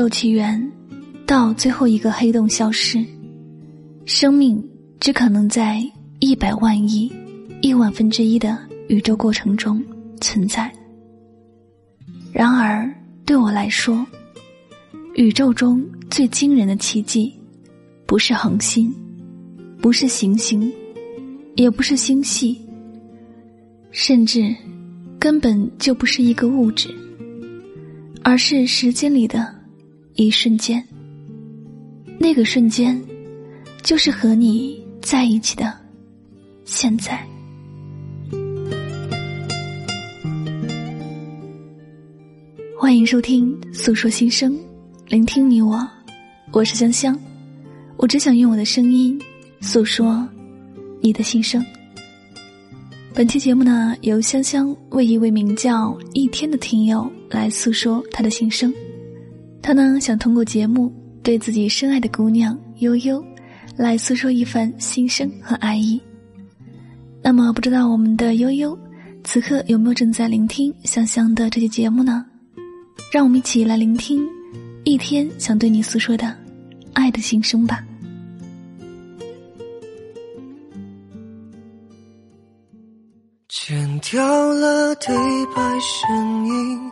宙起源，到最后一个黑洞消失，生命只可能在一百万亿、亿万分之一的宇宙过程中存在。然而，对我来说，宇宙中最惊人的奇迹，不是恒星，不是行星，也不是星系，甚至根本就不是一个物质。而是时间里的一瞬间，那个瞬间，就是和你在一起的现在。欢迎收听《诉说心声》，聆听你我，我是香香，我只想用我的声音诉说你的心声。本期节目呢，由香香为一位名叫一天的听友来诉说他的心声。他呢，想通过节目对自己深爱的姑娘悠悠，来诉说一番心声和爱意。那么，不知道我们的悠悠此刻有没有正在聆听香香的这期节目呢？让我们一起来聆听一天想对你诉说的爱的心声吧。剪掉了对白声音，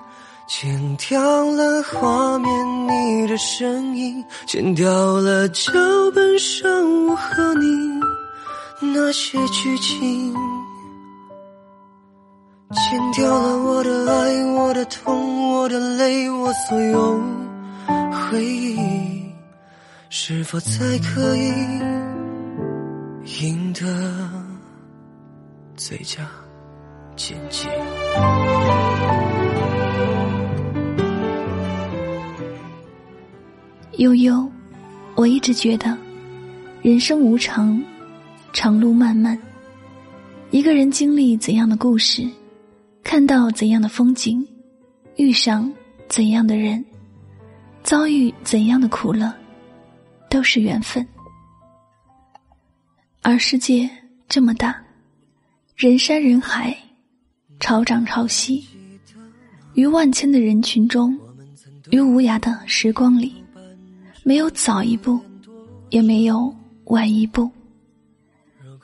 剪掉了画面你的身影，剪掉了脚本上我和你那些剧情，剪掉了我的爱，我的痛，我的泪，我所有回忆，是否才可以赢得最佳？简介。悠悠，我一直觉得，人生无常，长路漫漫。一个人经历怎样的故事，看到怎样的风景，遇上怎样的人，遭遇怎样的苦乐，都是缘分。而世界这么大，人山人海。潮涨潮汐，于万千的人群中，于无涯的时光里，没有早一步，也没有晚一步。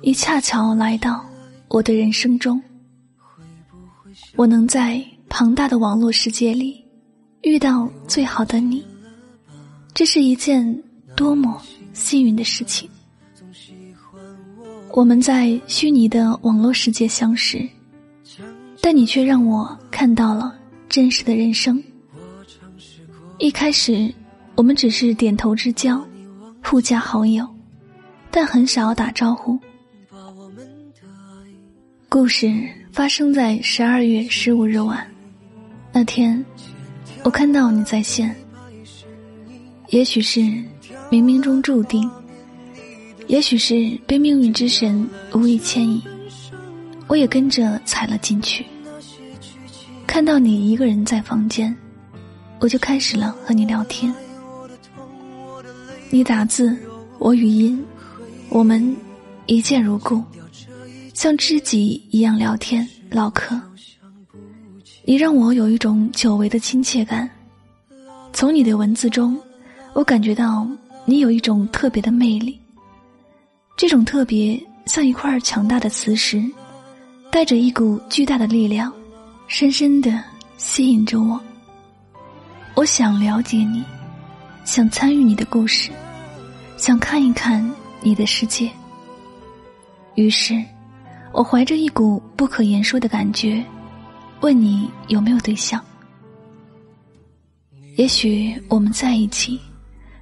你恰巧来到我的人生中，我能在庞大的网络世界里遇到最好的你，这是一件多么幸运的事情。我们在虚拟的网络世界相识。但你却让我看到了真实的人生。一开始，我们只是点头之交，互加好友，但很少打招呼。故事发生在十二月十五日晚，那天，我看到你在线。也许是冥冥中注定，也许是被命运之神无意牵引，我也跟着踩了进去。看到你一个人在房间，我就开始了和你聊天。你打字，我语音，我们一见如故，像知己一样聊天唠嗑。你让我有一种久违的亲切感。从你的文字中，我感觉到你有一种特别的魅力。这种特别像一块强大的磁石，带着一股巨大的力量。深深的吸引着我。我想了解你，想参与你的故事，想看一看你的世界。于是，我怀着一股不可言说的感觉，问你有没有对象。也许我们在一起，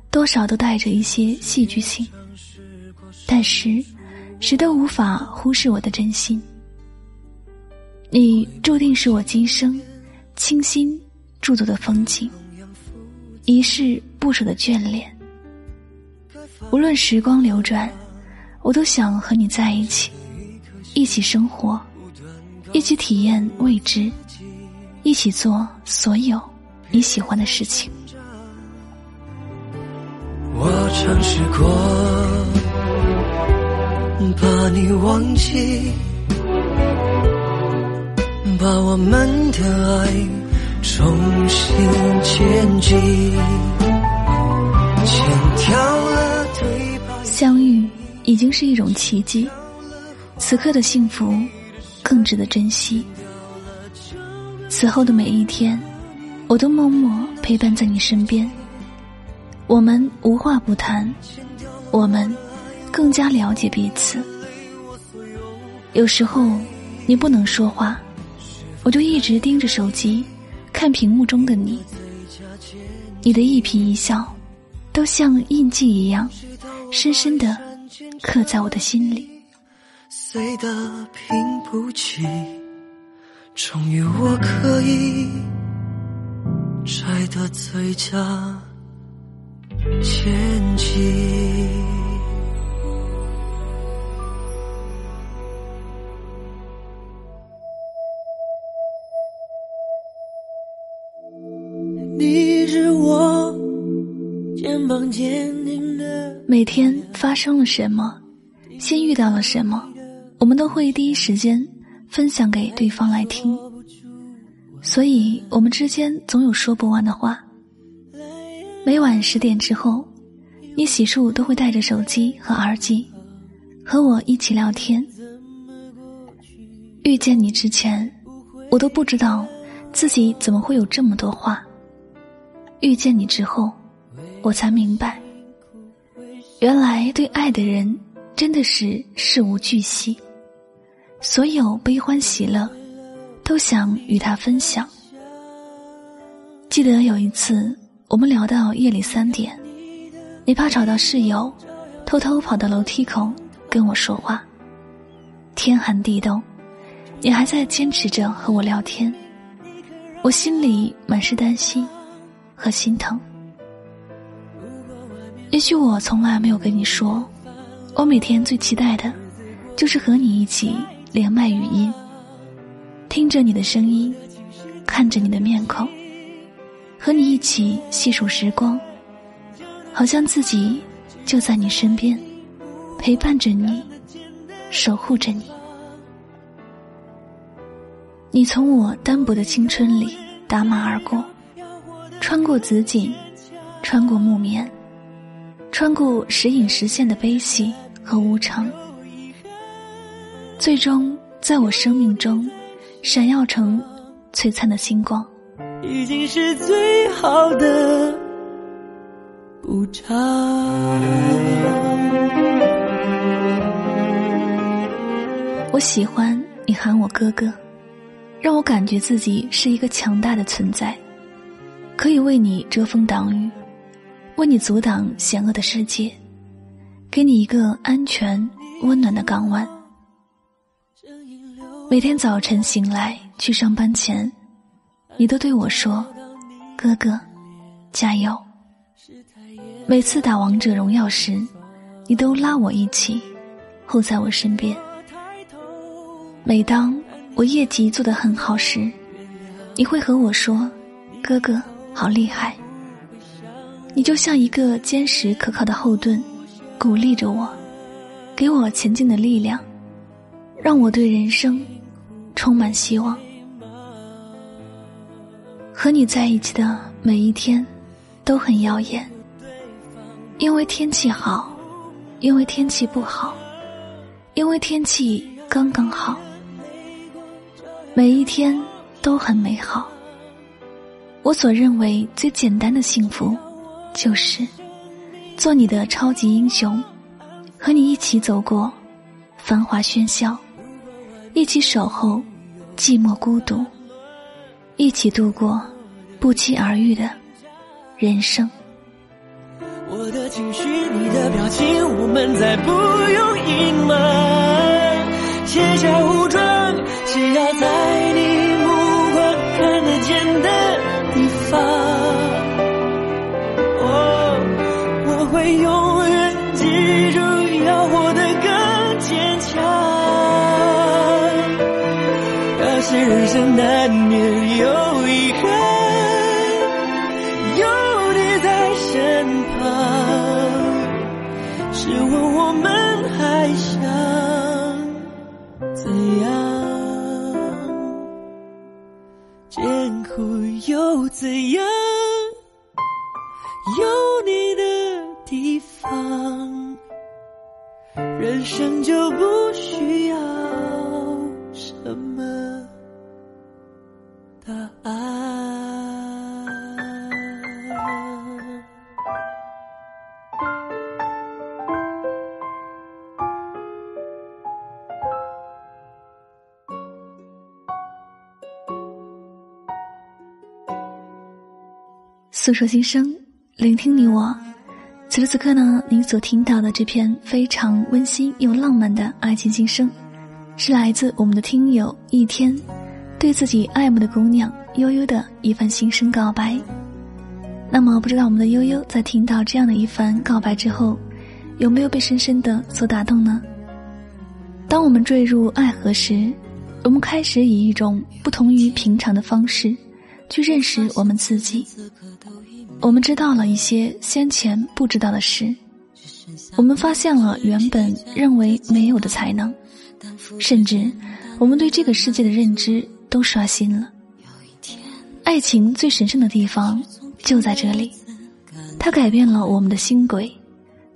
多少都带着一些戏剧性，但是，谁都无法忽视我的真心。你注定是我今生倾心驻足的风景，一世不舍的眷恋。无论时光流转，我都想和你在一起，一起生活，一起体验未知，一起做所有你喜欢的事情。我尝试过把你忘记。把我们的爱重新牵起。相遇已经是一种奇迹，此刻的幸福更值得珍惜。此后的每一天，我都默默陪伴在你身边。我们无话不谈，我们更加了解彼此。有时候你不能说话，我就一直盯着手机，看屏幕中的你。你的一颦一笑，都像印记一样，深深的刻在我的心里。碎的拼不起，终于我可以摘得最佳前进。你是我肩膀坚定。每天发生了什么，先遇到了什么，我们都会第一时间分享给对方来听，所以我们之间总有说不完的话。每晚十点之后，你洗漱都会带着手机和耳机，和我一起聊天。遇见你之前，我都不知道自己怎么会有这么多话。遇见你之后，我才明白，原来对爱的人真的是事无巨细，所有悲欢喜乐都想与他分享。记得有一次，我们聊到夜里三点，你怕吵到室友，偷偷跑到楼梯口跟我说话。天寒地冻，你还在坚持着和我聊天，我心里满是担心。和心疼。也许我从来没有跟你说，我每天最期待的，就是和你一起连麦语音，听着你的声音，看着你的面孔，和你一起细数时光，好像自己就在你身边，陪伴着你，守护着你。你从我单薄的青春里打马而过。穿过紫锦，穿过木棉，穿过时隐时现的悲喜和无常，最终在我生命中闪耀成璀璨的星光。已经是最好的补偿。我喜欢你喊我哥哥，让我感觉自己是一个强大的存在。可以为你遮风挡雨，为你阻挡险恶的世界，给你一个安全温暖的港湾。每天早晨醒来去上班前，你都对我说：“哥哥，加油。”每次打王者荣耀时，你都拉我一起护在我身边。每当我业绩做得很好时，你会和我说：“哥哥。”好厉害！你就像一个坚实可靠的后盾，鼓励着我，给我前进的力量，让我对人生充满希望。和你在一起的每一天都很耀眼，因为天气好，因为天气不好，因为天气刚刚好，每一天都很美好。我所认为最简单的幸福，就是做你的超级英雄，和你一起走过繁华喧嚣，一起守候寂寞孤独，一起度过不期而遇的人生。我的情绪，你的表情，我们再不用隐瞒，卸下武装，只要在难免诉说心声，聆听你我。此时此刻呢，您所听到的这篇非常温馨又浪漫的爱情心声，是来自我们的听友一天，对自己爱慕的姑娘悠悠的一番心声告白。那么，不知道我们的悠悠在听到这样的一番告白之后，有没有被深深的所打动呢？当我们坠入爱河时，我们开始以一种不同于平常的方式，去认识我们自己。我们知道了一些先前不知道的事，我们发现了原本认为没有的才能，甚至我们对这个世界的认知都刷新了。爱情最神圣的地方就在这里，它改变了我们的心轨，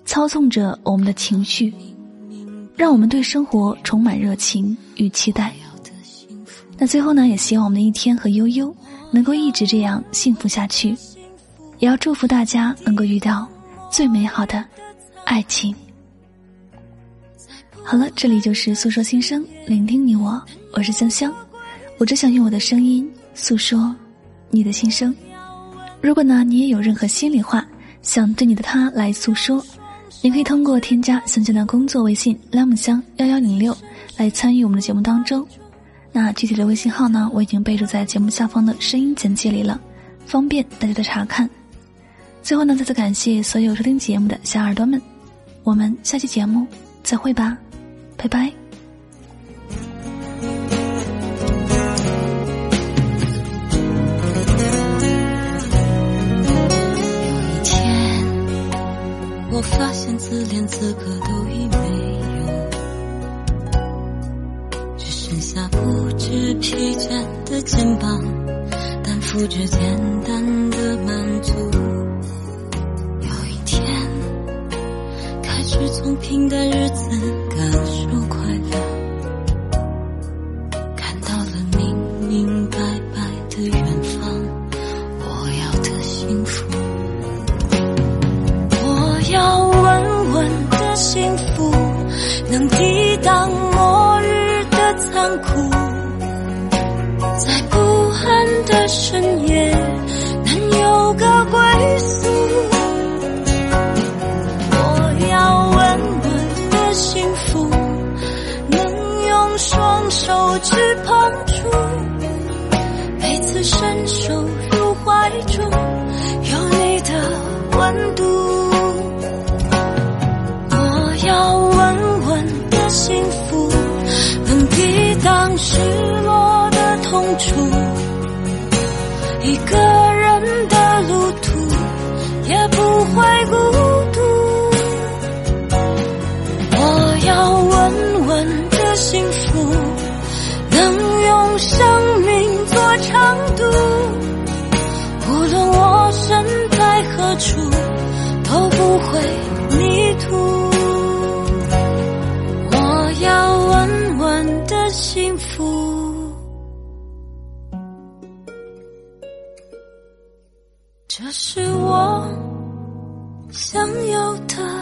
操纵着我们的情绪，让我们对生活充满热情与期待。那最后呢，也希望我们的一天和悠悠能够一直这样幸福下去。也要祝福大家能够遇到最美好的爱情。好了，这里就是诉说心声，聆听你我，我是香香，我只想用我的声音诉说你的心声。如果呢，你也有任何心里话想对你的他来诉说，你可以通过添加香香的工作微信“ m 姆香幺幺零六”来参与我们的节目当中。那具体的微信号呢，我已经备注在节目下方的声音简介里了，方便大家的查看。最后呢，再次感谢所有收听节目的小耳朵们，我们下期节目再会吧，拜拜。有一天，我发现自怜资格都担负着简单的满足。有一天开始从平淡日子感受快乐，看到了明明白白的远方，我要的幸福，我要稳稳的幸福，能抵挡春。处都不会迷途。我要稳稳的幸福。这是我想要的